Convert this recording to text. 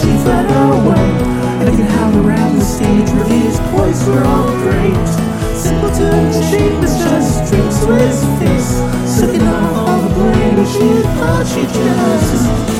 she fled away. And can howl around the stage, really his boys were all great. Simpleton, she was just drinks to his face, sucking off all the blame, she thought she just